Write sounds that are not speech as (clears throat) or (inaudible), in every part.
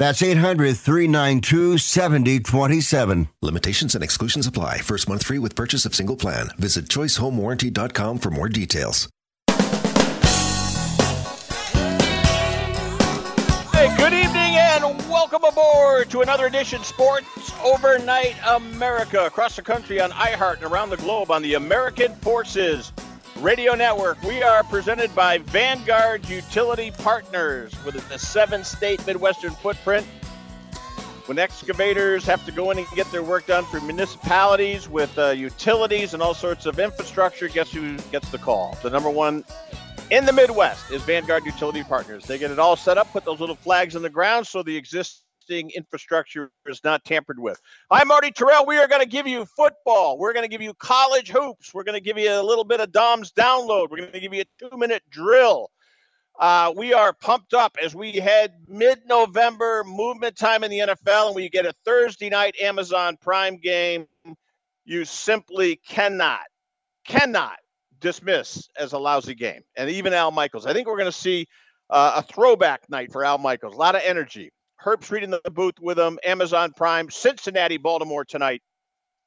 That's 800 392 7027. Limitations and exclusions apply. First month free with purchase of single plan. Visit choicehomewarranty.com for more details. Hey, good evening and welcome aboard to another edition Sports Overnight America across the country on iHeart and around the globe on the American Forces Radio Network. We are presented by Vanguard Utility Partners with the seven state Midwestern footprint. When excavators have to go in and get their work done for municipalities with uh, utilities and all sorts of infrastructure, guess who gets the call? The number one in the Midwest is Vanguard Utility Partners. They get it all set up, put those little flags in the ground so the existing infrastructure is not tampered with. I'm Marty Tirrell. We are going to give you football. We're going to give you college hoops. We're going to give you a little bit of Dom's download. We're going to give you a two minute drill. Uh, we are pumped up as we head mid November movement time in the NFL, and we get a Thursday night Amazon Prime game. You simply cannot, cannot dismiss as a lousy game. And even Al Michaels. I think we're going to see uh, a throwback night for Al Michaels. A lot of energy. Herbstreit the booth with him. Amazon Prime, Cincinnati, Baltimore tonight.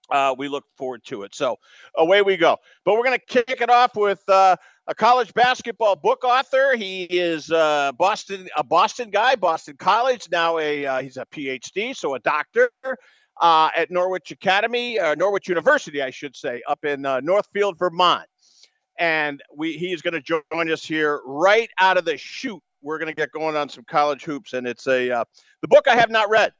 Uh, we look forward to it. So away we go. But we're going to kick it off with uh, a college basketball book author. He is uh, Boston, a Boston guy, Boston College. Now a uh, he's a PhD, so a doctor uh, at Norwich Academy, uh, Norwich University, I should say, up in Northfield, Vermont and we he is going to join us here right out of the chute. We're going to get going on some college hoops, and it's a uh, the book I have not read.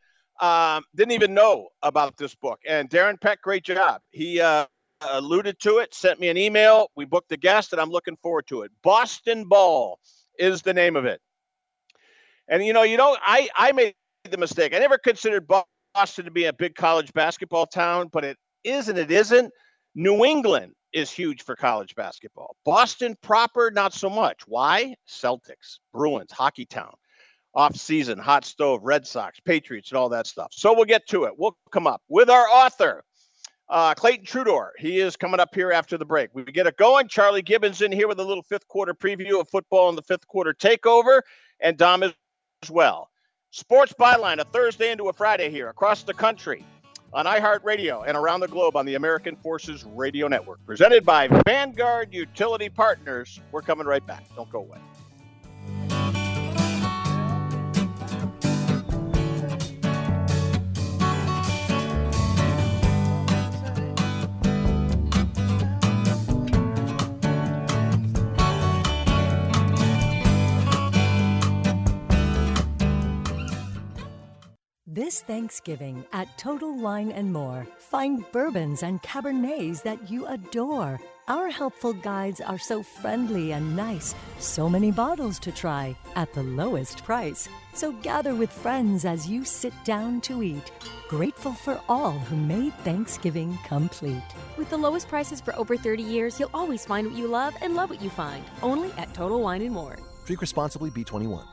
Um, didn't even know about this book. And Darren Peck, great job. He uh, alluded to it, sent me an email. We booked the guest, and I'm looking forward to it. Boston Ball is the name of it. And you know, you know, I I made the mistake. I never considered Boston to be a big college basketball town, but it is and it isn't. New England is huge for college basketball. Boston proper, not so much. Why? Celtics, Bruins, hockey town, off season, hot stove, Red Sox, Patriots, and all that stuff. So we'll get to it. We'll come up with our author, uh, Clayton Trutor. He is coming up here after the break. We get it going. Charlie Gibbons in here with a little fifth quarter preview of football and the fifth quarter takeover, and Dom as well. Sports Byline, a Thursday into a Friday here across the country on iHeartRadio and around the globe on the American Forces Radio Network. Presented by Vanguard Utility Partners. We're coming right back. Don't go away. This Thanksgiving at Total Wine and More, find bourbons and cabernets that you adore. Our helpful guides are so friendly and nice. So many bottles to try at the lowest price. So gather with friends as you sit down to eat. Grateful for all who made Thanksgiving complete. With the lowest prices for over 30 years, you'll always find what you love and love what you find. Only at Total Wine and More. Drink responsibly, B21.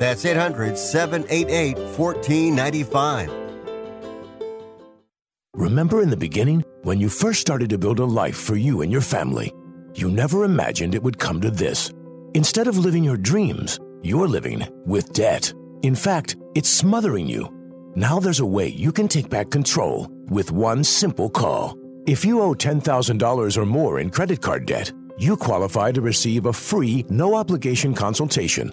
That's 800 788 1495. Remember in the beginning when you first started to build a life for you and your family? You never imagined it would come to this. Instead of living your dreams, you're living with debt. In fact, it's smothering you. Now there's a way you can take back control with one simple call. If you owe $10,000 or more in credit card debt, you qualify to receive a free, no obligation consultation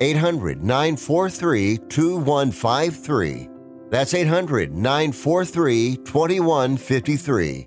800 943 2153. That's 800 943 2153.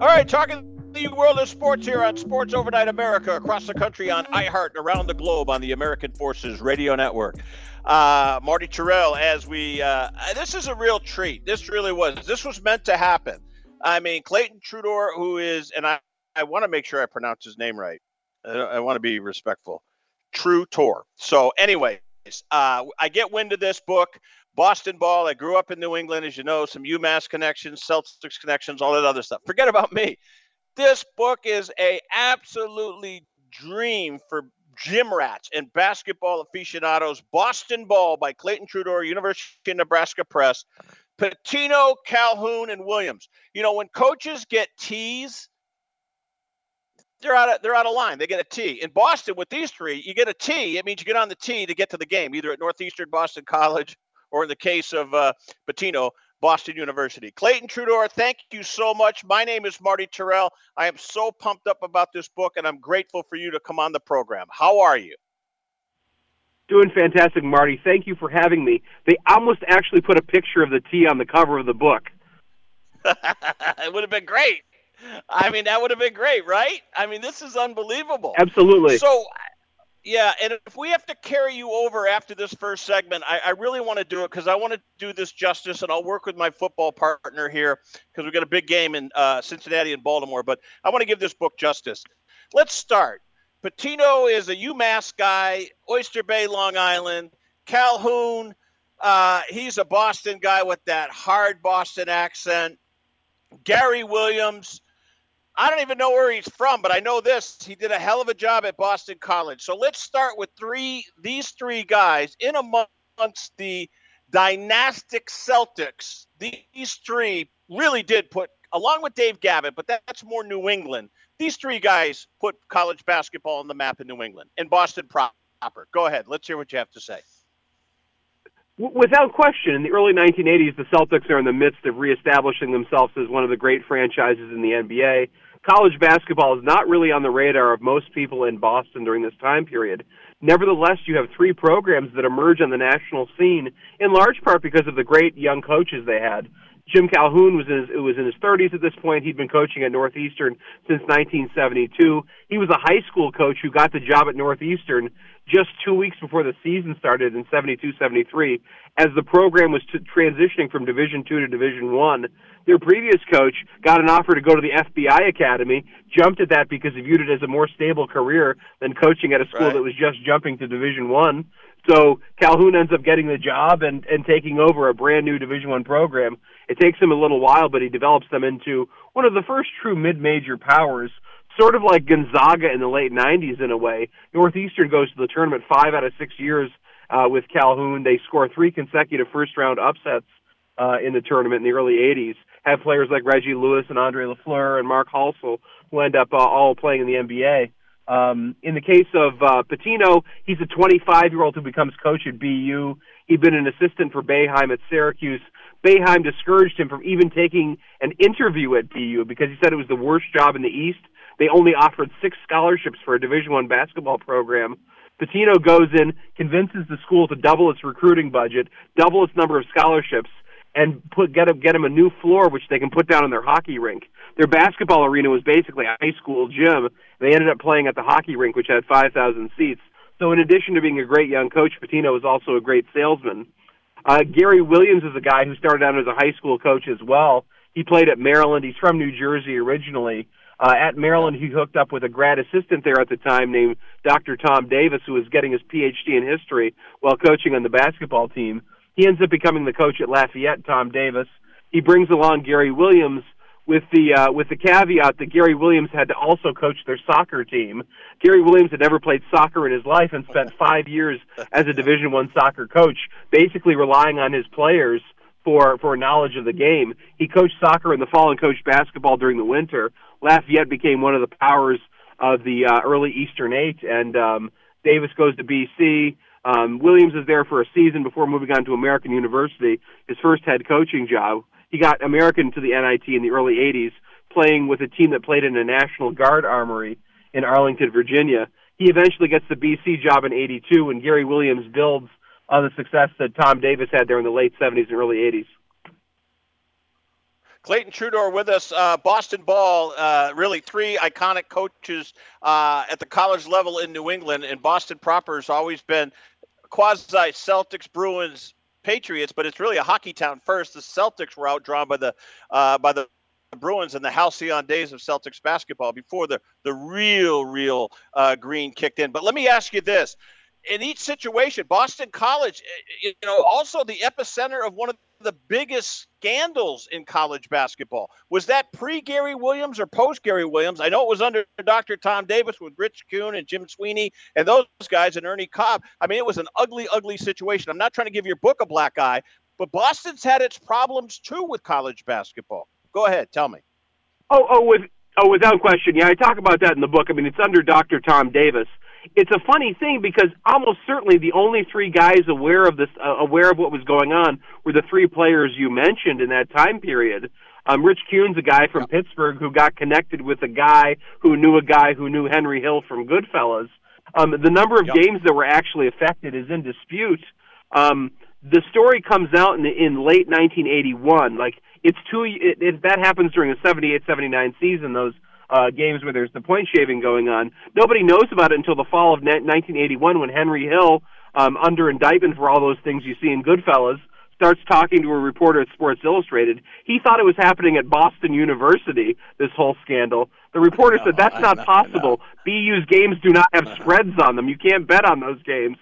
All right, talking the world of sports here on Sports Overnight America, across the country on iHeart around the globe on the American Forces Radio Network. Uh, Marty Tirrell, as we, uh, this is a real treat. This really was. This was meant to happen. I mean, Clayton Trutor, who is, and I, I want to make sure I pronounce his name right. I, I want to be respectful. True Tour. So, anyways, uh, I get wind of this book. Boston ball. I grew up in New England, as you know, some UMass connections, Celtics connections, all that other stuff. Forget about me. This book is a absolutely dream for gym rats and basketball aficionados. Boston Ball by Clayton Trutor, University of Nebraska Press. Pitino, Calhoun, and Williams. You know, when coaches get T's, they're out of they're out of line. They get a T. In Boston, with these three, you get a T. It means you get on the T to get to the game, either at Northeastern Boston College or in the case of uh, Pitino, Boston University. Clayton Trutor, thank you so much. My name is Marty Tirrell. I am so pumped up about this book, and I'm grateful for you to come on the program. How are you? Doing fantastic, Marty. Thank you for having me. They almost actually put a picture of the tea on the cover of the book. (laughs) (laughs) it would have been great. I mean, that would have been great, right? I mean, this is unbelievable. Absolutely. So, yeah, and if we have to carry you over after this first segment, I, I really want to do it because I want to do this justice, and I'll work with my football partner here because we've got a big game in uh, Cincinnati and Baltimore. But I want to give this book justice. Let's start. Pitino is a UMass guy, Oyster Bay, Long Island. Calhoun, uh, he's a Boston guy with that hard Boston accent. Gary Williams, I don't even know where he's from, but I know this. He did a hell of a job at Boston College. So let's start with three these three guys in amongst the dynastic Celtics. These three really did put along with Dave Gavitt, but that's more New England. These three guys put college basketball on the map in New England and Boston proper. Go ahead. Let's hear what you have to say. Without question, in the early 1980s, the Celtics are in the midst of reestablishing themselves as one of the great franchises in the NBA. College basketball is not really on the radar of most people in Boston during this time period. Nevertheless, you have three programs that emerge on the national scene, in large part because of the great young coaches they had. Jim Calhoun was in his, it was in his 30s at this point. He'd been coaching at Northeastern since 1972. He was a high school coach who got the job at Northeastern just two weeks before the season started in 72-73 as the program was t- transitioning from division two to division one their previous coach got an offer to go to the fbi academy jumped at that because he viewed it as a more stable career than coaching at a school Right. that was just jumping to division one so calhoun ends up getting the job and and taking over a brand new division one program It takes him a little while, but he develops them into one of the first true mid-major powers, sort of like Gonzaga in the late 90s in a way. Northeastern goes to the tournament five out of six years uh, with Calhoun. They score three consecutive first-round upsets uh, in the tournament in the early 80s. Have players like Reggie Lewis and Andre Lafleur and Mark Halsell who end up uh, all playing in the NBA. Um, in the case of uh, Pitino, he's a 25 year old who becomes coach at BU. He'd been an assistant for Boeheim at Syracuse. Boeheim discouraged him from even taking an interview at BU because he said it was the worst job in the East. They only offered six scholarships for a Division One basketball program. Pitino goes in, convinces the school to double its recruiting budget, double its number of scholarships, and put get them get them a new floor which they can put down in their hockey rink. Their basketball arena was basically a high school gym. They ended up playing at the hockey rink, which had 5,000 seats. So, in addition to being a great young coach, Pitino was also a great salesman. Uh, Gary Williams is a guy who started out as a high school coach as well. He played at Maryland. He's from New Jersey originally. Uh, at Maryland, he hooked up with a grad assistant there at the time named Dr. Tom Davis, who was getting his PhD in history while coaching on the basketball team. He ends up becoming the coach at Lafayette, Tom Davis. He brings along Gary Williams with the uh, with the caveat that Gary Williams had to also coach their soccer team. Gary Williams had never played soccer in his life and spent five years as a Division One soccer coach, basically relying on his players for for knowledge of the game. He coached soccer in the fall and coached basketball during the winter. Lafayette became one of the powers of the uh, early Eastern Eight, and um, Davis goes to BC. Um, Williams is there for a season before moving on to American University, his first head coaching job. He got American to the NIT in the early 80s, playing with a team that played in a National Guard armory in Arlington, Virginia. He eventually gets the BC job in 82, and Gary Williams builds on the success that Tom Davis had there in the late 70s and early 80s. Clayton Trutor with us. Uh, Boston Ball, uh, really three iconic coaches uh, at the college level in New England, and Boston proper has always been quasi Celtics, Bruins, Patriots, but it's really a hockey town first. The Celtics were outdrawn by the uh, by the Bruins in the halcyon days of Celtics basketball before the the real real uh, green kicked in. But let me ask you this: in each situation, Boston College, eh, you know, also the epicenter of one of the biggest scandals in college basketball. Was that pre Gary Williams or post Gary Williams? I know it was under Dr. Tom Davis with Rich Kuhn and Jim Sweeney and those guys and Ernie Cobb. I mean, it was an ugly, ugly situation. I'm not trying to give your book a black eye, but Boston's had its problems too with college basketball. Go ahead, tell me. Oh, oh, with oh, without question. Yeah, I talk about that in the book. I mean, it's under Dr. Tom Davis it's a funny thing because almost certainly the only three guys aware of this, uh, aware of what was going on, were the three players you mentioned in that time period. Um, Rich Kuhn's a guy from Pittsburgh who got connected with a guy who knew a guy who knew Henry Hill from Goodfellas. Um, the number of yep. games that were actually affected is in dispute. Um, the story comes out in, in late 1981. Like it's two. It, it, that happens during the 78-79 season. Those uh, games where there's the point shaving going on. Nobody knows about it until the fall of 1981 when Henry Hill, um, under indictment for all those things you see in Goodfellas, starts talking to a reporter at Sports Illustrated. He thought it was happening at Boston University, this whole scandal. The reporter said, That's not possible. BU's games do not have spreads on them. You can't bet on those games.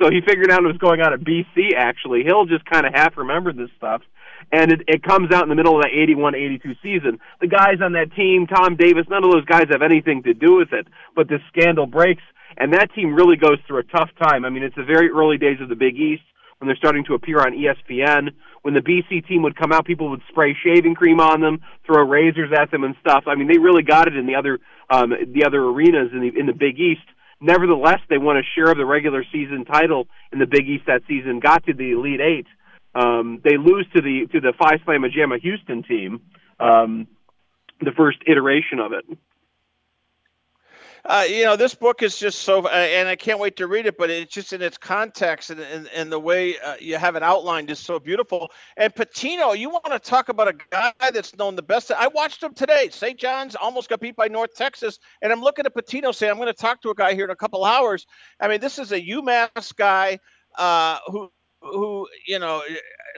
So he figured out it was going on at BC, actually. Hill just kind of half remembered this stuff and it, it comes out in the middle of the 81-82 season. The guys on that team, Tom Davis, none of those guys have anything to do with it, but this scandal breaks, and that team really goes through a tough time. I mean, it's the very early days of the Big East when they're starting to appear on ESPN. When the BC team would come out, people would spray shaving cream on them, throw razors at them, and stuff. I mean, they really got it in the other um, the other arenas in the in the Big East. Nevertheless, they won a share of the regular season title in the Big East that season, got to the Elite Eight. Um, they lose to the to the Phi Slama Jama Houston team, um, the first iteration of it. Uh, you know, this book is just so, uh, and I can't wait to read it. But it's just in its context and, and, and the way uh, you have it outlined is so beautiful. And Pitino, you want to talk about a guy that's known the best? I watched him today. St. John's almost got beat by North Texas, and I'm looking at Pitino saying, "I'm going to talk to a guy here in a couple hours." I mean, this is a UMass guy uh, who who you know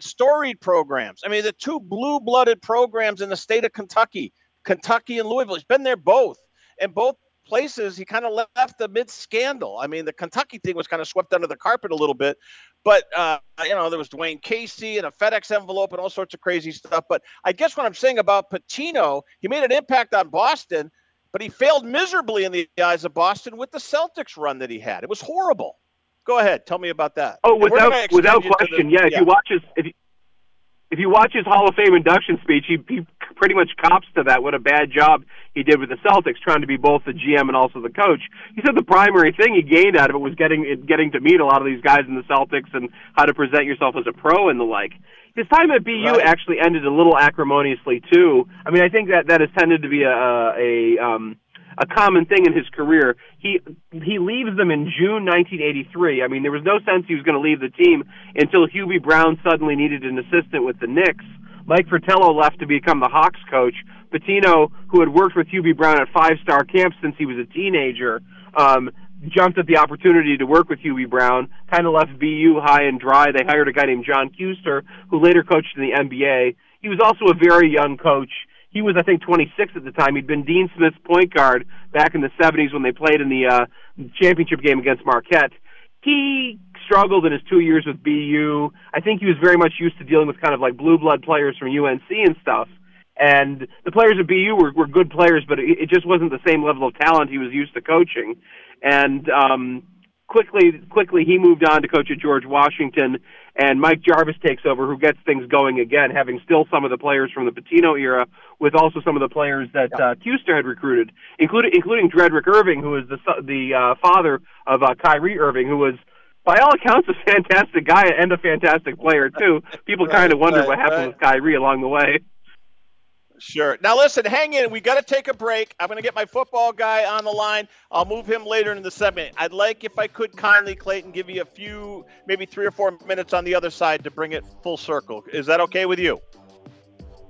storied programs. I mean, the two blue-blooded programs in the state of Kentucky, Kentucky and Louisville. He's been there both, and both places he kind of left amid scandal. I mean, the Kentucky thing was kind of swept under the carpet a little bit, but uh, you know there was Dwayne Casey and a FedEx envelope and all sorts of crazy stuff. But I guess what I'm saying about Pitino, he made an impact on Boston, but he failed miserably in the eyes of Boston with the Celtics run that he had. It was horrible. Go ahead, tell me about that. Oh, without without question, the, yeah. If you watch his if you, if you watch his Hall of Fame induction speech, he, he pretty much cops to that. What a bad job he did with the Celtics, trying to be both the GM and also the coach. He said the primary thing he gained out of it was getting getting to meet a lot of these guys in the Celtics and how to present yourself as a pro and the like. His time at BU right. actually ended a little acrimoniously too. I mean, I think that that has tended to be a a um, a common thing in his career. He he leaves them in June 1983. I mean, there was no sense he was going to leave the team until Hubie Brown suddenly needed an assistant with the Knicks. Mike Fratello left to become the Hawks coach. Pitino, who had worked with Hubie Brown at five star camps since he was a teenager, um, jumped at the opportunity to work with Hubie Brown, kind of left BU high and dry. They hired a guy named John Kuester, who later coached in the NBA. He was also a very young coach he was I think 26 at the time. He'd been Dean Smith's point guard back in the 70s when they played in the uh, championship game against Marquette. He struggled in his two years with BU. I think he was very much used to dealing with kind of like blue blood players from UNC and stuff. And the players at BU were, were good players, but it, it just wasn't the same level of talent he was used to coaching. And um, quickly, quickly he moved on to coach at George Washington, and Mike Jarvis takes over, who gets things going again, having still some of the players from the Pitino era, with also some of the players that uh, Kuester had recruited, including including Drederick Irving, who is the the uh, father of uh, Kyrie Irving, who was by all accounts a fantastic guy and a fantastic player too. (laughs) People right, kind of wondered right, what happened right. with Kyrie along the way. Sure. Now listen, hang in. We got to take a break. I'm going to get my football guy on the line. I'll move him later in the segment. I'd like, if I could, kindly, Clayton, give you a few, maybe three or four minutes on the other side to bring it full circle. Is that okay with you?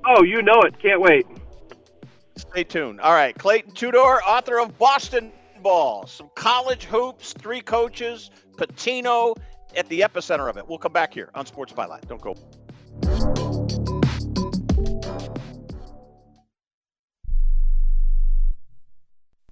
Oh, you know it. Can't wait. Stay tuned. All right, Clayton Trutor, author of Boston Ball, some college hoops, three coaches, Pitino at the epicenter of it. We'll come back here on Sports Byline. Don't go.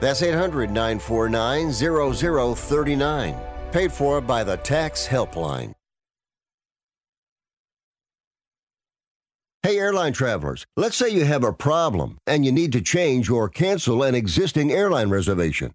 That's 800 949 0039. Paid for by the Tax Helpline. Hey, airline travelers, let's say you have a problem and you need to change or cancel an existing airline reservation.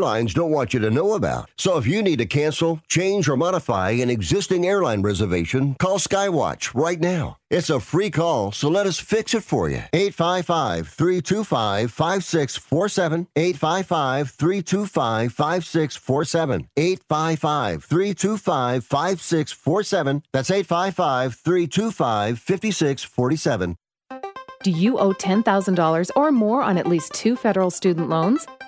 airlines don't want you to know about. So if you need to cancel, change, or modify an existing airline reservation, call Skywatch right now. It's a free call, so let us fix it for you. 855 325 5647. 855 325 5647. 855 325 5647. That's 855 325 5647. Do you owe $10,000 or more on at least two federal student loans?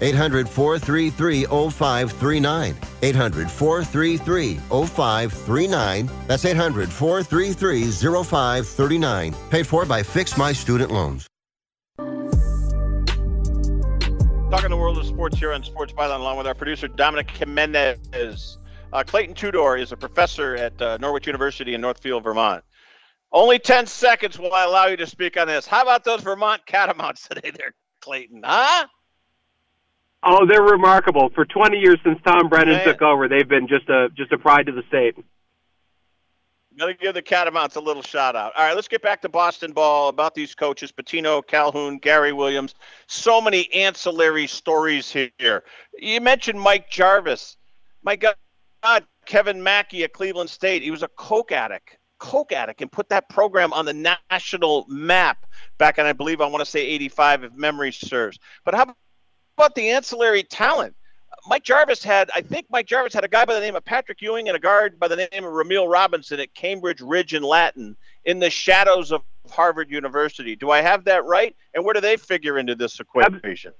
800 433 0539. 800 433 0539. That's 800 433 0539. Paid for by Fix My Student Loans. Talking the world of sports here on Sports Byline, along with our producer Dominic Jimenez. Uh, Clayton Trutor is a professor at uh, Norwich University in Northfield, Vermont. Only 10 seconds will I allow you to speak on this. How about those Vermont Catamounts (laughs) today there, Clayton? Huh? Oh, they're remarkable. For 20 years since Tom Brennan Man. took over, they've been just a just a pride to the state. Got to give the Catamounts a little shout out. All right, let's get back to Boston ball about these coaches Pitino, Calhoun, Gary Williams. So many ancillary stories here. You mentioned Mike Jarvis. My God, Kevin Mackey at Cleveland State. He was a coke addict, coke addict, and put that program on the national map back in, I believe, I want to say 85, if memory serves. But how about the ancillary talent? Mike Jarvis had, I think Mike Jarvis had a guy by the name of Patrick Ewing and a guard by the name of Rumeal Robinson at Cambridge Rindge and Latin in the shadows of Harvard University. Do I have that right? And where do they figure into this equation?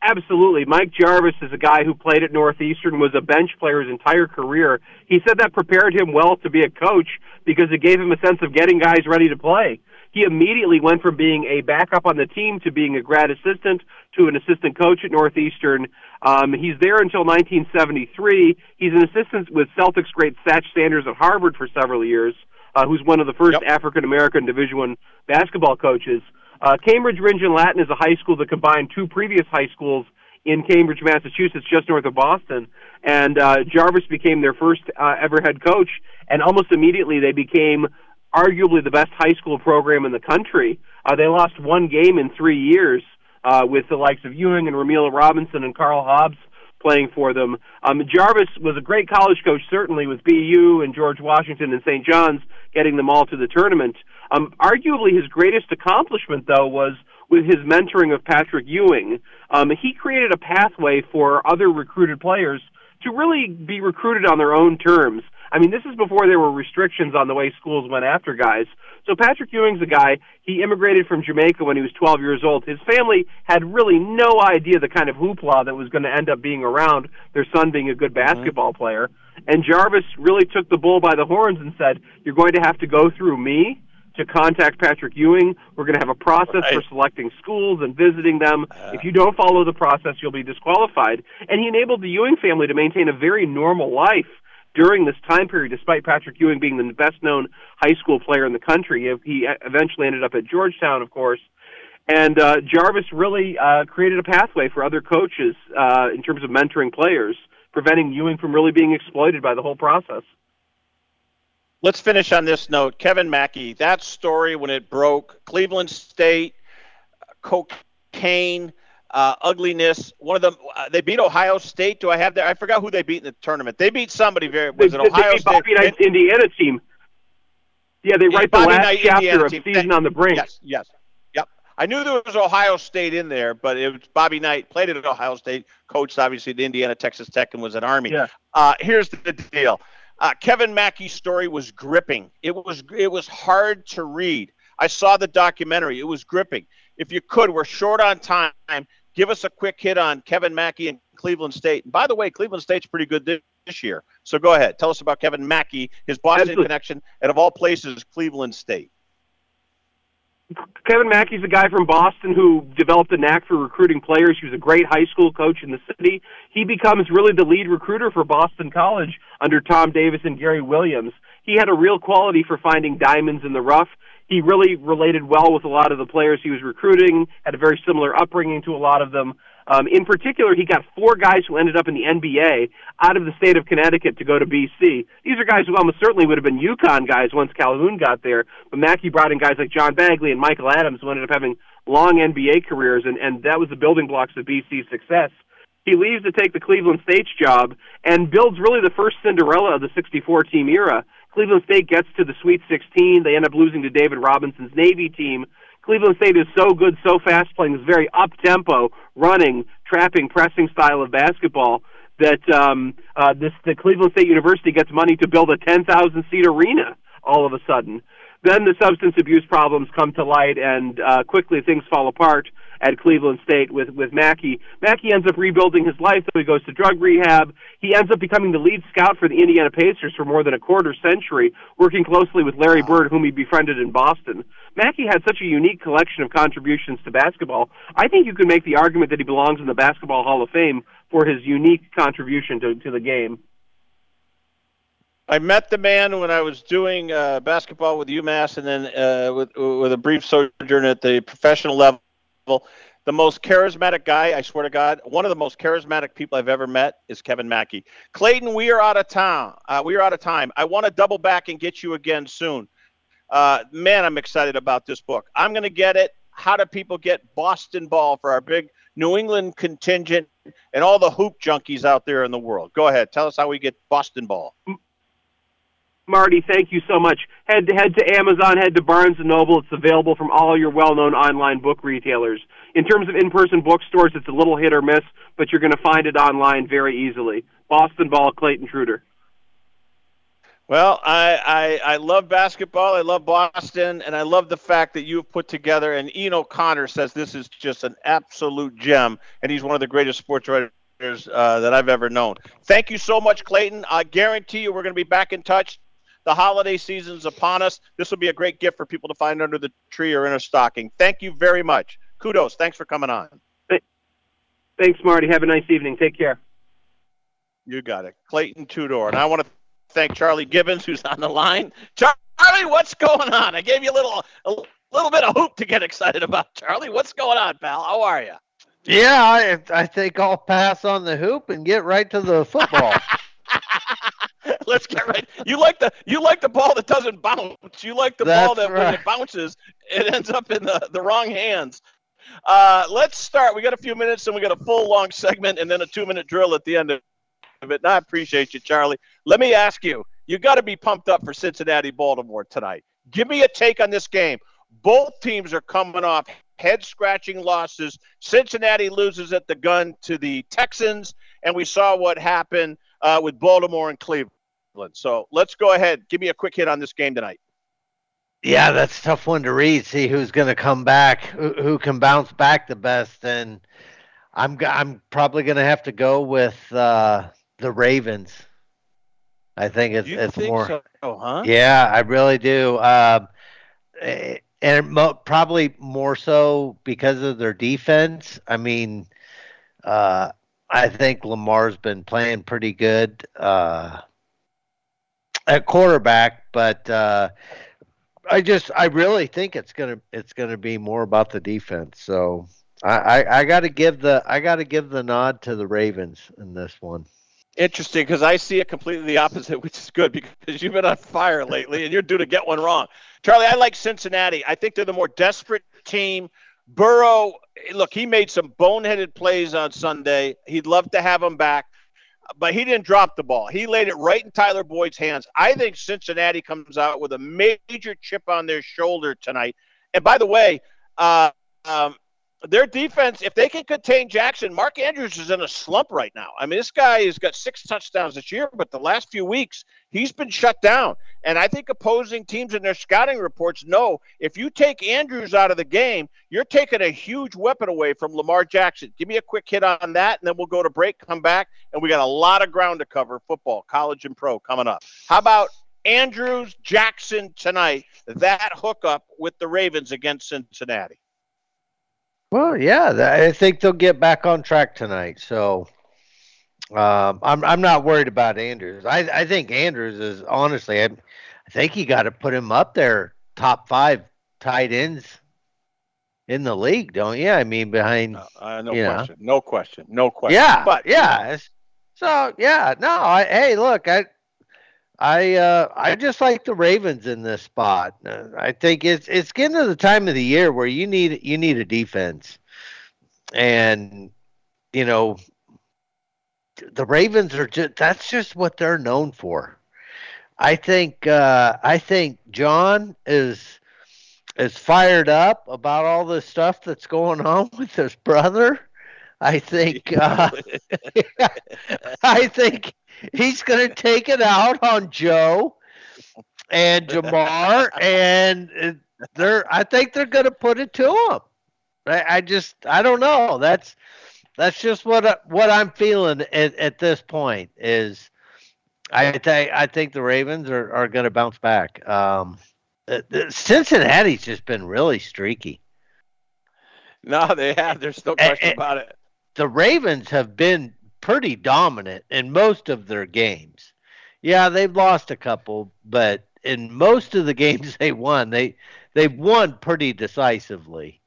Absolutely. Mike Jarvis is a guy who played at Northeastern, was a bench player his entire career. He said that prepared him well to be a coach because it gave him a sense of getting guys ready to play he immediately went from being a backup on the team to being a grad assistant to an assistant coach at Northeastern. Um, he's there until 1973. He's an assistant with Celtics great Satch Sanders at Harvard for several years, uh, who's one of the first yep. African American Division One basketball coaches. Uh, Cambridge Rindge and Latin is a high school that combined two previous high schools in Cambridge, Massachusetts, just north of Boston. And uh, Jarvis became their first uh, ever head coach, and almost immediately they became arguably the best high school program in the country. Uh, they lost one game in three years uh, with the likes of Ewing and Rumeal Robinson and Carl Hobbs playing for them. Um, Jarvis was a great college coach, certainly, with BU and George Washington and St. John's getting them all to the tournament. Um, arguably, his greatest accomplishment, though, was with his mentoring of Patrick Ewing. Um, he created a pathway for other recruited players to really be recruited on their own terms. I mean, this is before there were restrictions on the way schools went after guys. So Patrick Ewing's a guy. He immigrated from Jamaica when he was 12 years old. His family had really no idea the kind of hoopla that was going to end up being around their son being a good mm-hmm. basketball mm-hmm. player. And Jarvis really took the bull by the horns and said, "You're going to have to go through me." To contact Patrick Ewing. We're going to have a process right. for selecting schools and visiting them. Uh, if you don't follow the process, you'll be disqualified. And he enabled the Ewing family to maintain a very normal life during this time period, despite Patrick Ewing being the best known high school player in the country. He eventually ended up at Georgetown, of course. And uh, Jarvis really uh, created a pathway for other coaches uh, in terms of mentoring players, preventing Ewing from really being exploited by the whole process. Let's finish on this note. Kevin Mackey, that story when it broke, Cleveland State, cocaine, uh, ugliness. One of them, uh, they beat Ohio State. Do I have that? I forgot who they beat in the tournament. They beat somebody very. Was they, it Ohio they State? Bobby Knight's Indiana team. Yeah, they write the last Knight, chapter Indiana of team. season on the brink. Yes, yes, yep. I knew there was Ohio State in there, but it was Bobby Knight played it at Ohio State, coached obviously the Indiana, Texas Tech, and was at Army. Yeah. Uh, here's the deal. Uh, Kevin Mackey's story was gripping. It was it was hard to read. I saw the documentary. It was gripping. If you could, we're short on time give us a quick hit on Kevin Mackey and Cleveland State. And by the way, Cleveland State's pretty good this year. So go ahead. Tell us about Kevin Mackey, his Boston Absolutely. connection, and of all places, Cleveland State. Kevin Mackey's a guy from Boston who developed a knack for recruiting players. He was a great high school coach in the city. He becomes really the lead recruiter for Boston College under Tom Davis and Gary Williams. He had a real quality for finding diamonds in the rough he really related well with a lot of the players he was recruiting, had a very similar upbringing to a lot of them. Um, in particular, he got four guys who ended up in the NBA out of the state of Connecticut to go to BC. These are guys who almost certainly would have been UConn guys once Calhoun got there, but Mackey brought in guys like John Bagley and Michael Adams who ended up having long NBA careers, and, and that was the building blocks of BC's success. He leaves to take the Cleveland State's job and builds really the first Cinderella of the 64 team era Cleveland State gets to the Sweet 16. They end up losing to David Robinson's Navy team. Cleveland State is so good, so fast, playing this very up tempo, running, trapping, pressing style of basketball that um, uh, this the Cleveland State University gets money to build a 10,000 seat arena all of a sudden. Then the substance abuse problems come to light, and uh, quickly things fall apart at Cleveland State with with Mackey. Mackey ends up rebuilding his life, so he goes to drug rehab. He ends up becoming the lead scout for the Indiana Pacers for more than a quarter century, working closely with Larry Bird, whom he befriended in Boston. Mackey had such a unique collection of contributions to basketball. I think you could make the argument that he belongs in the Basketball Hall of Fame for his unique contribution to, to the game. I met the man when I was doing uh, basketball with UMass, and then uh, with with a brief sojourn at the professional level. The most charismatic guy, I swear to God, one of the most charismatic people I've ever met is Kevin Mackey. Clayton, we are out of town. Uh, we are out of time. I want to double back and get you again soon. Uh, man, I'm excited about this book. I'm going to get it. How do people get Boston ball for our big New England contingent and all the hoop junkies out there in the world? Go ahead. Tell us how we get Boston ball. Marty, thank you so much. Head to head to Amazon, head to Barnes Noble. It's available from all your well-known online book retailers. In terms of in-person bookstores, it's a little hit or miss, but you're going to find it online very easily. Boston Ball, Clayton Trutor. Well, I, I, I love basketball. I love Boston, and I love the fact that you've put together. And Ian O'Connor says this is just an absolute gem, and he's one of the greatest sports writers uh, that I've ever known. Thank you so much, Clayton. I guarantee you we're going to be back in touch. The holiday season's upon us. This will be a great gift for people to find under the tree or in a stocking. Thank you very much. Kudos. Thanks for coming on. Thanks, Marty. Have a nice evening. Take care. You got it. Clayton Trutor. And I want to thank Charlie Gibbons, who's on the line. Charlie, what's going on? I gave you a little a little bit of hoop to get excited about. Charlie, what's going on, pal? How are you? Yeah, I, I think I'll pass on the hoop and get right to the football. (laughs) (laughs) Let's get right. You like the you like the ball that doesn't bounce. You like the That's ball that right. when it bounces, it ends up in the, the wrong hands. Uh, let's start. We got a few minutes and we got a full long segment and then a two minute drill at the end of it. And I appreciate you, Charlie. Let me ask you, you got to be pumped up for Cincinnati Baltimore tonight. Give me a take on this game. Both teams are coming off head scratching losses. Cincinnati loses at the gun to the Texans, and we saw what happened uh, with Baltimore and Cleveland. So let's go ahead. Give me a quick hit on this game tonight. Yeah, that's a tough one to read. See who's going to come back, who, who can bounce back the best. And I'm I'm probably going to have to go with uh, the Ravens. I think it's You it's think more. so, huh? Yeah, I really do. Um, eh, and mo- probably more so because of their defense. I mean, uh, I think Lamar's been playing pretty good uh, at quarterback, but uh, I just I really think it's gonna it's gonna be more about the defense. So I I, I got to give the I got to give the nod to the Ravens in this one. Interesting, because I see it completely the opposite, (laughs) which is good because you've been on fire lately and you're due to get one wrong. Charlie, I like Cincinnati. I think they're the more desperate team. Burrow, look, he made some boneheaded plays on Sunday. He'd love to have him back, but he didn't drop the ball. He laid it right in Tyler Boyd's hands. I think Cincinnati comes out with a major chip on their shoulder tonight. And by the way, uh, um, their defense, if they can contain Jackson, Mark Andrews is in a slump right now. I mean, this guy has got six touchdowns this year, but the last few weeks he's been shut down. And I think opposing teams in their scouting reports know if you take Andrews out of the game, you're taking a huge weapon away from Lamar Jackson. Give me a quick hit on that, and then we'll go to break, come back, and we got a lot of ground to cover football, college and pro coming up. How about Andrews Jackson tonight? That hookup with the Ravens against Cincinnati. Well, yeah, I think they'll get back on track tonight. So um, I'm I'm not worried about Andrews. I I think Andrews is honestly, I, I think you got to put him up there, top five tight ends in the league, don't you? I mean, behind Uh, no you know. question. No question. No question. Yeah, But yeah. So yeah, no. I, hey, look, I, I, uh, I just like the Ravens in this spot. Uh, I think it's it's getting to the time of the year where you need you need a defense, and you know, the Ravens are just that's just what they're known for. I think uh, I think John is is fired up about all the stuff that's going on (laughs) with his brother. I think (laughs) uh, (laughs) I think he's going to take it out on Joe and Jamar, and they're. I think they're going to put it to him. I, I, just I don't know. That's that's just what what I'm feeling at, at this point is. I think I think the Ravens are, are going to bounce back. Um, Cincinnati's just been really streaky. No, they have. There's no (laughs) question and, about it. The Ravens have been pretty dominant in most of their games. Yeah, they've lost a couple, but in most of the (laughs) games they won, they they've won pretty decisively.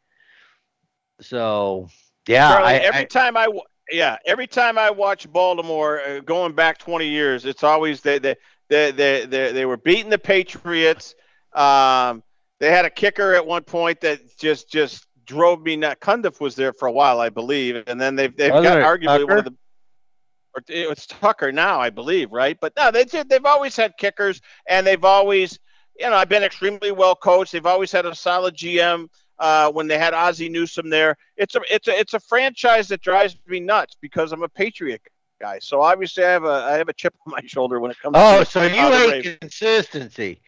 So, yeah, Charlie, I, every I, time I yeah, every time I watch Baltimore uh, going back 20 years, it's always they they they they they, they were beating the Patriots. Um, they had a kicker at one point that just just drove me nuts. Cundiff was there for a while, I believe, and then they've they've got arguably Tucker? one of the. It's Tucker now, I believe, right? But no, they they've always had kickers, and they've always, you know, I've been extremely well coached. They've always had a solid GM. Uh, when they had Ozzie Newsome there, it's a it's a it's a franchise that drives me nuts because I'm a Patriot guy. So obviously, I have a I have a chip (laughs) on my shoulder when it comes. To oh, to so you hate consistency.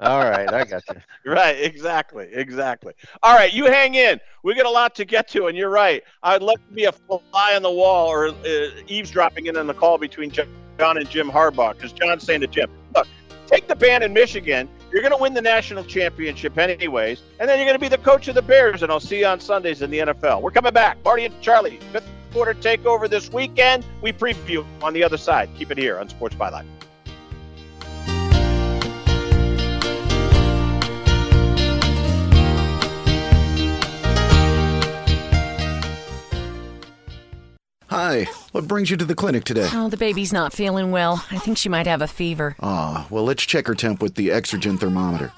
All right, I got you. (laughs) right, exactly, exactly. All right, you hang in. We got a lot to get to, and you're right. I'd love to be a fly on the wall or uh, eavesdropping in on the call between John and Jim Harbaugh, because John's saying to Jim, "Look, take the ban in Michigan. You're going to win the national championship anyways, and then you're going to be the coach of the Bears, and I'll see you on Sundays in the NFL. We're coming back. Marty and Charlie, fifth quarter takeover this weekend. We preview on the other side. Keep it here on Sports Byline. Hi, what brings you to the clinic today? Oh, the baby's not feeling well. I think she might have a fever. Ah, well, let's check her temp with the Exergen thermometer.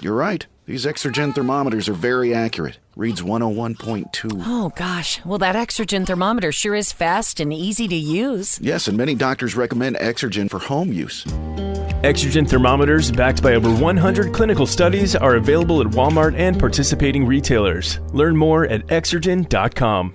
You're right. These Exergen thermometers are very accurate. Reads 101.2. Oh, gosh. Well, that Exergen thermometer sure is fast and easy to use. Yes, and many doctors recommend Exergen for home use. Exergen thermometers, backed by over 100 clinical studies, are available at Walmart and participating retailers. Learn more at exergen.com.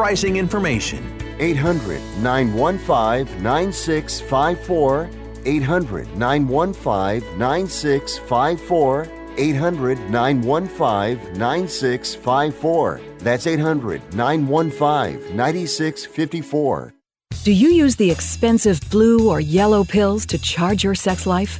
pricing information. 800 915 9654. 800 915 9654. 800 915 9654. That's 800 915 9654. Do you use the expensive blue or yellow pills to charge your sex life?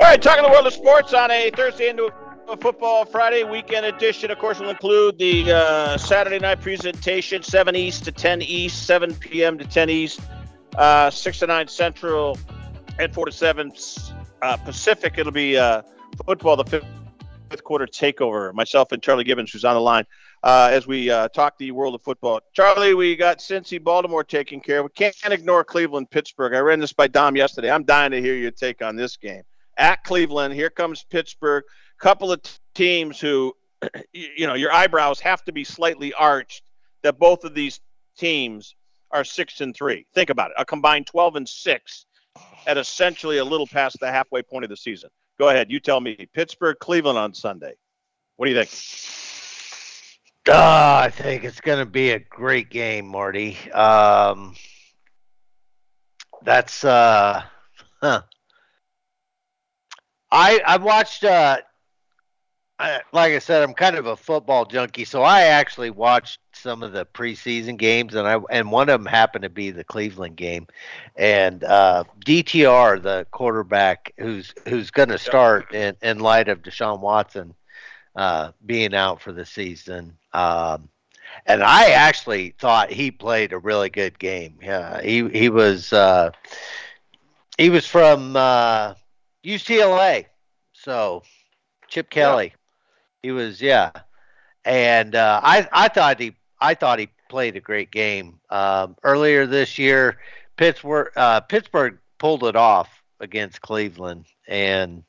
All right, talking the world of sports on a Thursday into a football Friday weekend edition. Of course, we'll include the uh, Saturday night presentation, 7 East to 10 East, 7 p.m. to 10 East, uh, 6 to 9 Central, and 4 to 7 uh, Pacific. It'll be uh, football, the fifth, quarter takeover. Myself and Charlie Gibbons, who's on the line, uh, as we uh, talk the world of football. Charlie, we got Cincy, Baltimore taken care of. We can't ignore Cleveland, Pittsburgh. I ran this by Dom yesterday. I'm dying to hear your take on this game at Cleveland. Here comes Pittsburgh. Couple of teams who, (clears throat) you know, your eyebrows have to be slightly arched that both of these teams are six and three. Think about it: a combined twelve and six at essentially a little past the halfway point of the season. Go ahead, you tell me. Pittsburgh, Cleveland on Sunday. What do you think? Uh, I think it's going to be a great game, Marty. Um, that's uh, huh. I I watched uh I, like I said I'm kind of a football junkie so I actually watched some of the preseason games and I and one of them happened to be the Cleveland game. And uh DTR the quarterback who's who's going to start in in light of Deshaun Watson uh being out for the season um and I actually thought he played a really good game. Yeah he he was uh he was from uh UCLA. So Chip Kelly. Yeah. He was yeah. And uh, I I thought he I thought he played a great game. Um, earlier this year, Pittsburgh uh, Pittsburgh pulled it off against Cleveland and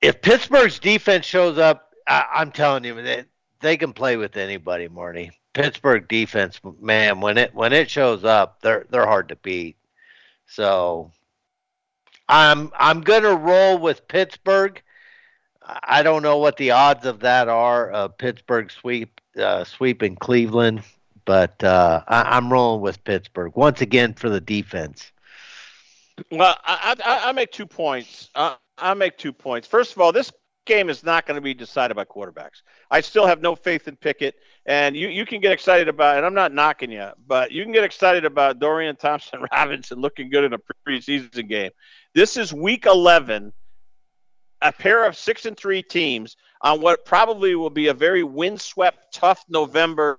if Pittsburgh's defense shows up, I, am telling you, they, they can play with anybody, Marty. Pittsburgh defense, man, when it when it shows up, they're they're hard to beat. So I'm I'm gonna roll with Pittsburgh. I don't know what the odds of that are. Pittsburgh sweep uh, sweeping Cleveland, but uh, I, am rolling with Pittsburgh once again for the defense. Well, I, I, I make two points. Uh, I make two points. First of all, this game is not going to be decided by quarterbacks. I still have no faith in Pickett, and you, you can get excited about, and I'm not knocking you, but you can get excited about Dorian Thompson (laughs) Robinson looking good in a preseason game. This is week 11, a pair of six and three teams on what probably will be a very windswept, tough November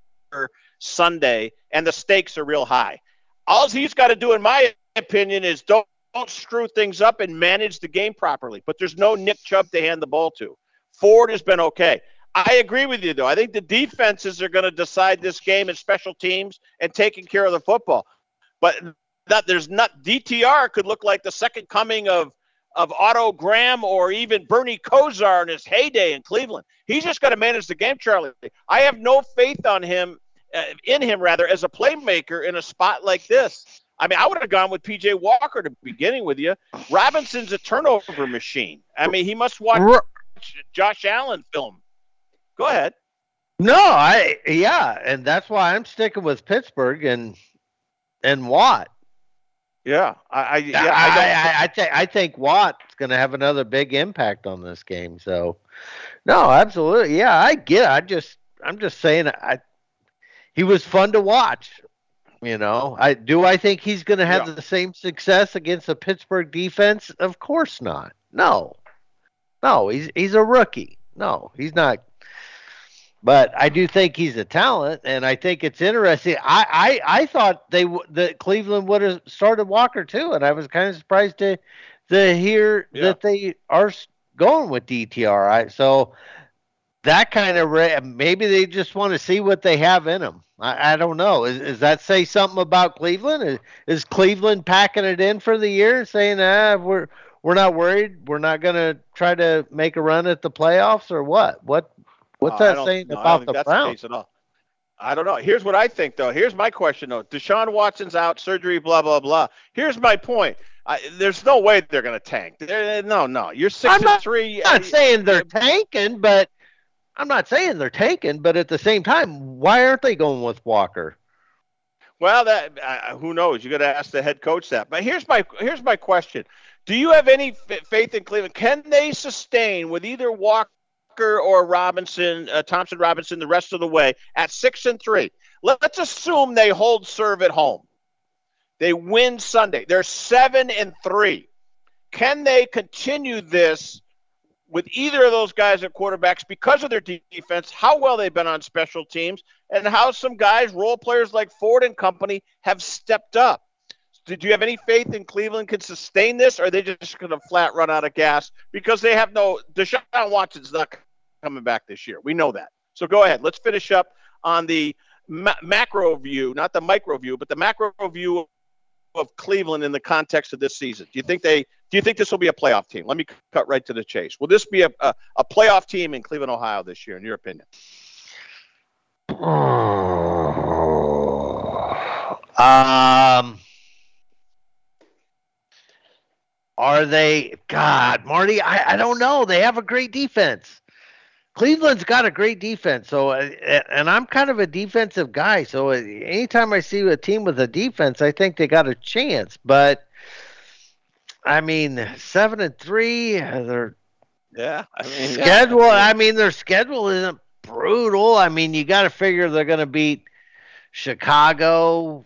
Sunday, and the stakes are real high. All he's got to do, in my opinion, is don't don't screw things up and manage the game properly. But there's no Nick Chubb to hand the ball to. Ford has been okay. I agree with you, though. I think the defenses are going to decide this game and special teams and taking care of the football. But that there's not DTR could look like the second coming of of Otto Graham or even Bernie Kosar in his heyday in Cleveland. He's just got to manage the game, Charlie. I have no faith on him, uh, in him rather, as a playmaker in a spot like this. I mean, I would have gone with PJ Walker to beginning with you. Robinson's a turnover machine. I mean, he must watch Josh Allen film. Go ahead. No, I yeah, and that's why I'm sticking with Pittsburgh and and Watt. Yeah, I, I (laughs) yeah, I, I, I, think I think Watt's going to have another big impact on this game. So, no, absolutely, yeah, I get. It. I just, I'm just saying, I, he was fun to watch. You know, I do. I think he's going to have yeah. the same success against the Pittsburgh defense. Of course not. No, no, he's he's a rookie. No, he's not but I do think he's a talent, and I think it's interesting. I I, I thought they that Cleveland would have started Walker too, and I was kind of surprised to to hear yeah. that they are going with DTR. I, so that kind of maybe they just want to see what they have in them. I, I don't know. Is, does that say something about Cleveland? Is, is Cleveland packing it in for the year, saying, "Ah, we're we're not worried. We're not going to try to make a run at the playoffs, or what? What What's uh, that saying about the Browns? The I don't know. Here's what I think, though. Here's my question, though. Deshaun Watson's out, surgery, blah blah blah. Here's my point. I, there's no way they're going to tank. They're, no, no. You're 6 I'm and not, three. I'm not saying they're tanking, but I'm not saying they're tanking. But at the same time, why aren't they going with Walker? Well, that uh, who knows? You got to ask the head coach that. But here's my here's my question: Do you have any f- faith in Cleveland? Can they sustain with either Walker or Robinson, uh, Thompson Robinson, the rest of the way at six and three? Let's assume they hold serve at home. They win Sunday. They're seven and three. Can they continue this with either of those guys at quarterbacks because of their defense, how well they've been on special teams, and how some guys, role players like Ford and company, have stepped up? Did you have any faith in Cleveland can sustain this, or are they just going to flat run out of gas because they have no Deshaun Watson's not coming back this year? We know that. So go ahead. Let's finish up on the ma- macro view, not the micro view, but the macro view of Cleveland in the context of this season? Do you think they do you think this will be a playoff team? Let me cut right to the chase. Will this be a, a, a playoff team in Cleveland, Ohio this year, in your opinion? (sighs) Um, are they? God, Marty, I, I don't know. They have a great defense. Cleveland's got a great defense, so uh, and I'm kind of a defensive guy. So uh, anytime I see a team with a defense, I think they got a chance. But I mean, seven and three, their yeah, I mean schedule. Yeah. I mean, their schedule isn't brutal. I mean, you got to figure they're going to beat Chicago,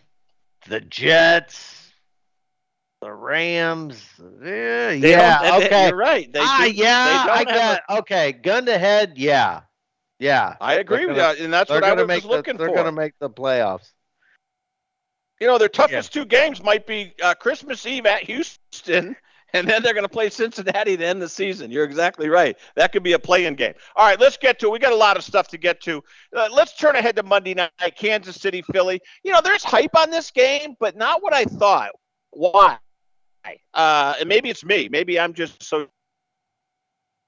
the Jets, the Rams. Yeah, yeah, they- okay. You're right. They ah, do- yeah, they I got a- okay. Gun to head, yeah, yeah. I agree They're with gonna- and that's what I gonna was make the- They're for. going to make the playoffs. You know, their toughest two games might be uh, Christmas Eve at Houston, (laughs) and then they're going to play Cincinnati to end the season. You're exactly right. That could be a play-in game. All right, let's get to it. We got a lot of stuff to get to. Uh, let's turn ahead to Monday night, Kansas City, Philly. You know, there's hype on this game, but not what I thought. Why? Uh, and maybe it's me. Maybe I'm just so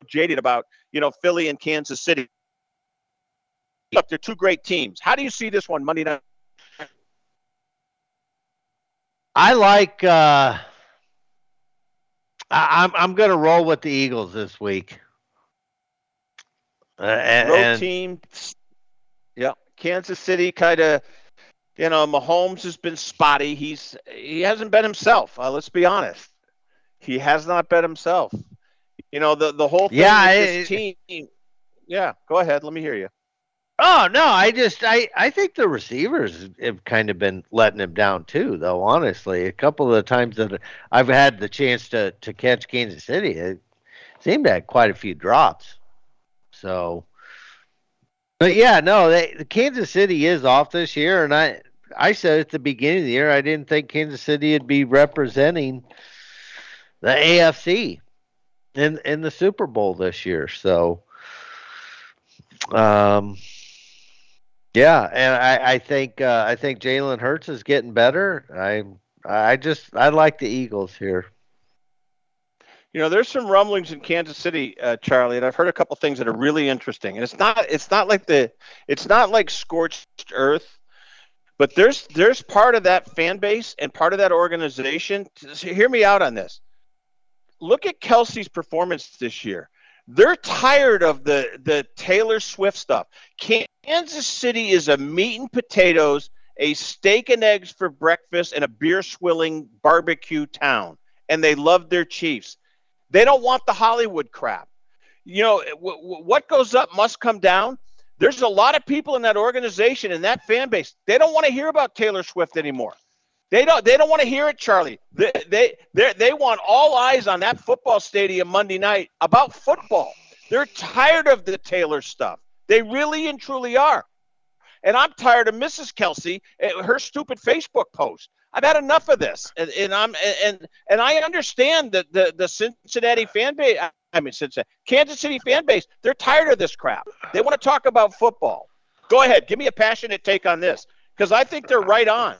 jaded about you know Philly and Kansas City. Look, they're two great teams. How do you see this one Monday night? I like. Uh, I, I'm I'm going to roll with the Eagles this week. Uh, and, road team. Yeah, Kansas City kind of. You know, Mahomes has been spotty. He's he hasn't been himself. Uh, let's be honest. He has not been himself. You know the the whole thing Yeah, this team. Yeah, go ahead. Let me hear you. Oh no, I just I I think the receivers have kind of been letting him down too, though. Honestly, a couple of the times that I've had the chance to to catch Kansas City, it seemed to have quite a few drops. So, but yeah, no, they, the Kansas City is off this year, and I I said at the beginning of the year I didn't think Kansas City would be representing the AFC in in the Super Bowl this year. So, um. Yeah, and I, I think uh, I think Jalen Hurts is getting better. I I just I like the Eagles here. You know, there's some rumblings in Kansas City, uh, Charlie, and I've heard a couple things that are really interesting. And it's not it's not like the it's not like scorched earth, but there's there's part of that fan base and part of that organization. Hear me out on this. Look at Kelce's performance this year. They're tired of the the Taylor Swift stuff. Kansas City is a meat and potatoes, a steak and eggs for breakfast, and a beer swilling barbecue town. And they love their Chiefs. They don't want the Hollywood crap. You know, w- w- what goes up must come down. There's a lot of people in that organization and that fan base. They don't want to hear about Taylor Swift anymore. They don't. They don't want to hear it, Charlie. They they they want all eyes on that football stadium Monday night about football. They're tired of the Taylor stuff. They really and truly are. And I'm tired of Mrs. Kelce, uh, her stupid Facebook post. I've had enough of this, and, and I'm and and I understand that the the Cincinnati fan base. I mean, Cincinnati, uh, Kansas City fan base. They're tired of this crap. They want to talk about football. Go ahead, give me a passionate take on this, because I think they're right on.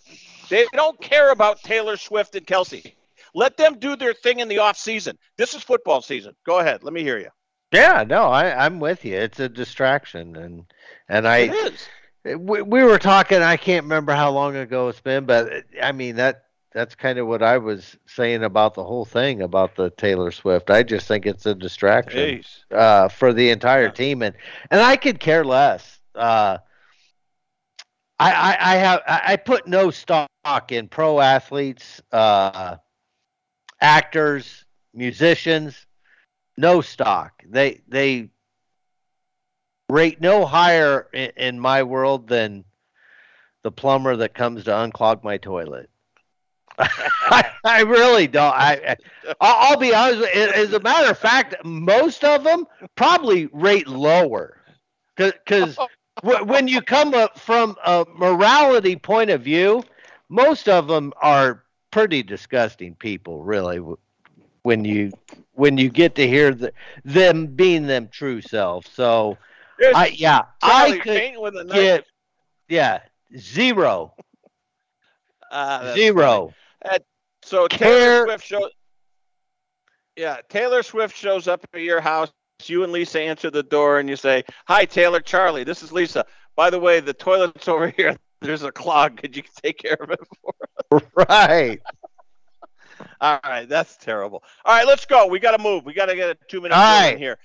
They don't care about Taylor Swift and Kelce. Let them do their thing in the off season. This is football season. Go ahead. Let me hear you. Yeah, no, I I'm with you. It's a distraction, and and I It is. we, we were talking. I can't remember how long ago it's been, but I mean that that's kind of what I was saying about the whole thing about the Taylor Swift. I just think it's a distraction uh, for the entire yeah. team, and and I could care less. Uh, I, I, I have I put no stock in pro athletes, uh, actors, musicians. No stock. They they rate no higher in, in my world than the plumber that comes to unclog my toilet. I, (laughs) I, really don't. I, I will be honest. As a matter of fact, most of them probably rate lower, because when you come up from a morality point of view, most of them are pretty disgusting people. Really, when you when you get to hear the, them being them true self. So, I yeah, I could get yeah zero. Uh, zero. Uh, so Taylor Swift shows. Yeah, Taylor Swift shows up at your house. You and Lisa answer the door, and you say, "Hi, Taylor, Charlie. This is Lisa. By the way, the toilet's (laughs) over here. There's a clog. Could you take care of it for us?" Right. (laughs) All right, that's terrible. All right, let's go. We got to move. We got to get a two minute right. in here.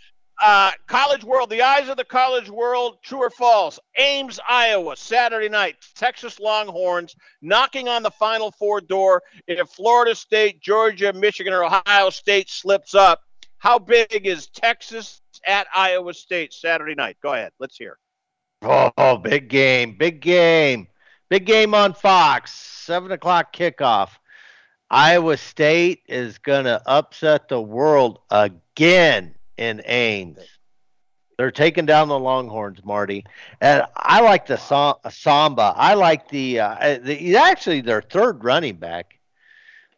Uh, college World, the eyes of the college world, true or false? Ames, Iowa, Saturday night. Texas Longhorns knocking on the Final Four door. If Florida State, Georgia, Michigan, or Ohio State slips up, how big is Texas at Iowa State Saturday night? Go ahead. Let's hear. Oh, big game. Big game. Big game on Fox. Seven o'clock kickoff. Iowa State is going to upset the world again in Ames. They're taking down the Longhorns, Marty. And I like the Sama. I like the, uh, the actually their third running back.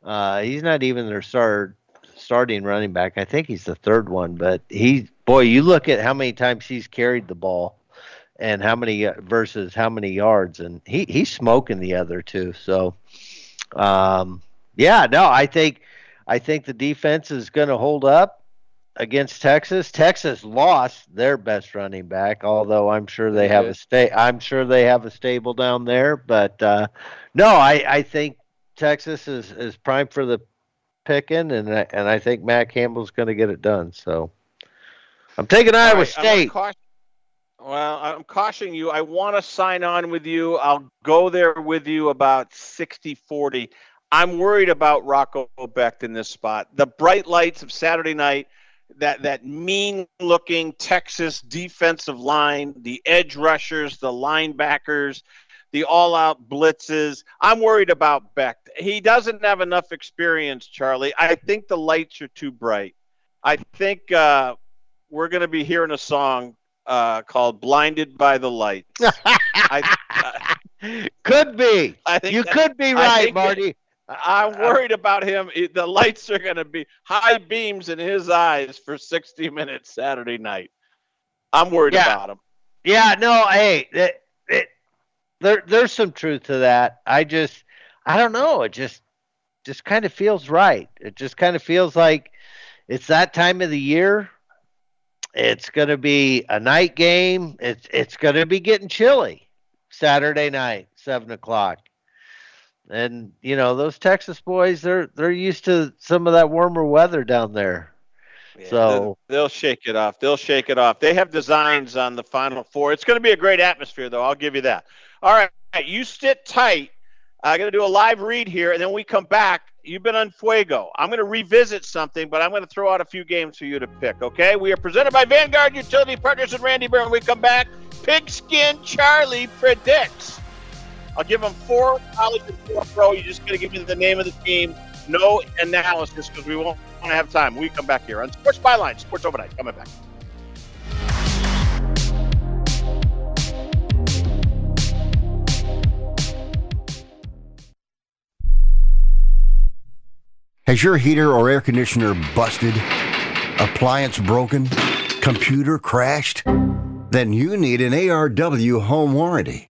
Uh, he's not even their start, starting running back. I think he's the third one, but he boy, you look at how many times he's carried the ball and how many uh, versus how many yards and he he's smoking the other two. So um, yeah, no, I think I think the defense is going to hold up against Texas. Texas lost their best running back, although I'm sure they have a stay. I'm sure they have a stable down there. But uh, no, I, I think Texas is is prime for the picking, and I, and I think Matt Campbell's going to get it done. So I'm taking Iowa right, State. I'm well, I'm cautioning you. I want to sign on with you. I'll go there with you about 60 40. I'm worried about Rocco Becht in this spot. The bright lights of Saturday night that that mean looking Texas defensive line, the edge rushers, the linebackers, the all out blitzes. I'm worried about Becht. He doesn't have enough experience, Charlie. I think the lights are too bright. I think uh, we're going to be hearing a song uh, called "Blinded by the Lights." (laughs) I, uh, could be. I think you could be right, Marty. I'm worried about him. The lights are going to be high beams in his eyes for 60 minutes Saturday night. I'm worried yeah. about him. Yeah, no, hey, it, it, there, there's some truth to that. I just, I don't know. It just, just kind of feels right. It just kind of feels like it's that time of the year. It's going to be a night game. It's, it's going to be getting chilly Saturday night, seven o'clock and you know those Texas boys, they're they're used to some of that warmer weather down there. Yeah, so they'll, they'll shake it off. They'll shake it off. They have designs on the Final Four. It's going to be a great atmosphere, though. I'll give you that. All right, you sit tight. I'm going to do a live read here, and then we come back. You've been on Fuego. I'm going to revisit something, but I'm going to throw out a few games for you to pick. Okay? We are presented by Vanguard Utility Partners and Randy Burn. When we come back, Pigskin Charlie predicts I'll give them four college and four pro. You're just going to give me the name of the team. No analysis because we won't want to have time. We come back here on Sports Byline, Sports Overnight. Coming back. Has your heater or air conditioner busted? Appliance broken? Computer crashed? Then you need an ARW home warranty.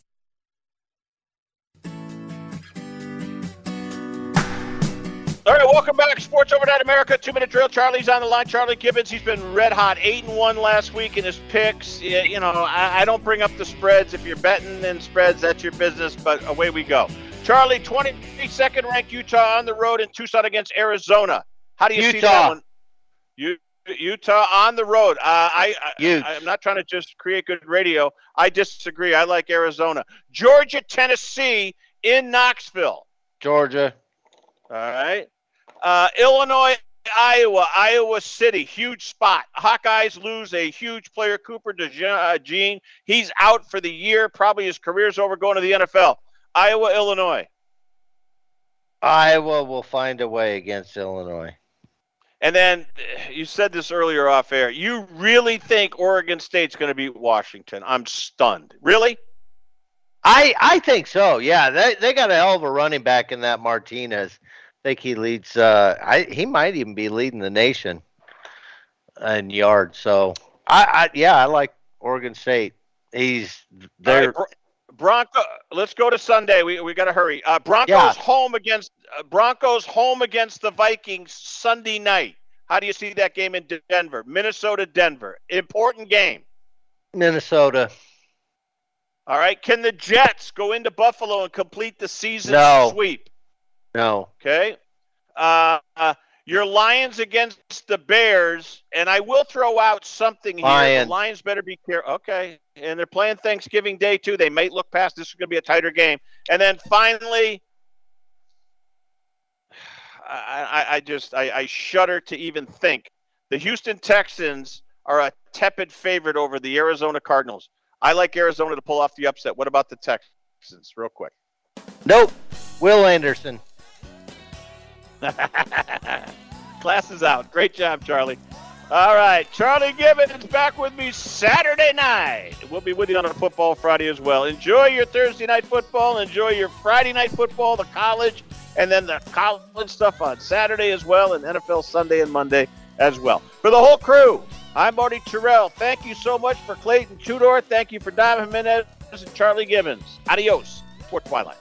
All right, welcome back, Sports Overnight America. Two minute drill. Charlie's on the line. Charlie Gibbons. He's been red hot, eight and one last week in his picks. You know, I, I don't bring up the spreads. If you're betting in spreads, that's your business. But away we go. Charlie, 22nd ranked Utah on the road in Tucson against Arizona. How do you Utah. see that one? You, Utah on the road. Uh, I, I, I'm not trying to just create good radio. I disagree. I like Arizona. Georgia, Tennessee in Knoxville. Georgia. All right. Uh, Illinois, Iowa, Iowa City, huge spot. Hawkeyes lose a huge player, Cooper DeJean. He's out for the year. Probably his career's over going to the NFL. Iowa, Illinois. Iowa will find a way against Illinois. And then you said this earlier off air. You really think Oregon State's going to beat Washington? I'm stunned. Really? I I think so. Yeah, they they got a hell of a running back in that Martinez. I think he leads. Uh, I he might even be leading the nation in yards. So I, I yeah, I like Oregon State. He's there. Right, Bronco. Let's go to Sunday. We we got to hurry. Uh, Broncos Yeah. home against uh, Broncos home against the Vikings Sunday night. How do you see that game in Denver? Minnesota, Denver. Important game. Minnesota. All right. Can the Jets go into Buffalo and complete the season No. sweep? No. Okay. Uh, uh, your Lions against the Bears, and I will throw out something here. Lions. The Lions better be careful. Okay. And they're playing Thanksgiving Day, too. They might look past this is going to be a tighter game. And then finally, (sighs) I, I, I just I, I shudder to even think the Houston Texans are a tepid favorite over the Arizona Cardinals. I like Arizona to pull off the upset. What about the Texans, real quick? Nope. Will Anderson. (laughs) Class is out. Great job, Charlie. All right, Charlie Gibbons is back with me Saturday night. We'll be with you on a football Friday as well. Enjoy your Thursday night football. Enjoy your Friday night football, the college, and then the college stuff on Saturday as well, and NFL Sunday and Monday as well. For the whole crew, I'm Marty Tirrell. Thank you so much for Clayton Trutor. Thank you for Diamond Jimenez and Charlie Gibbons. Adios for Twilight.